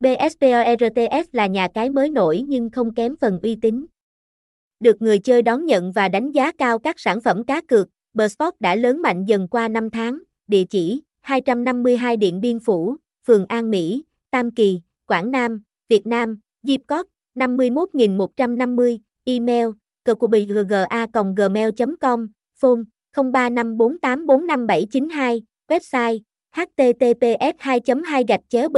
BSPORTS là nhà cái mới nổi nhưng không kém phần uy tín. Được người chơi đón nhận và đánh giá cao các sản phẩm cá cược, Bsport đã lớn mạnh dần qua năm tháng, địa chỉ 252 Điện Biên Phủ, phường An Mỹ, Tam Kỳ, Quảng Nam, Việt Nam, Diệp Cót, 51150, email, cờ.gmail.com, phone 0354845792, website https 2 2 gạch chéo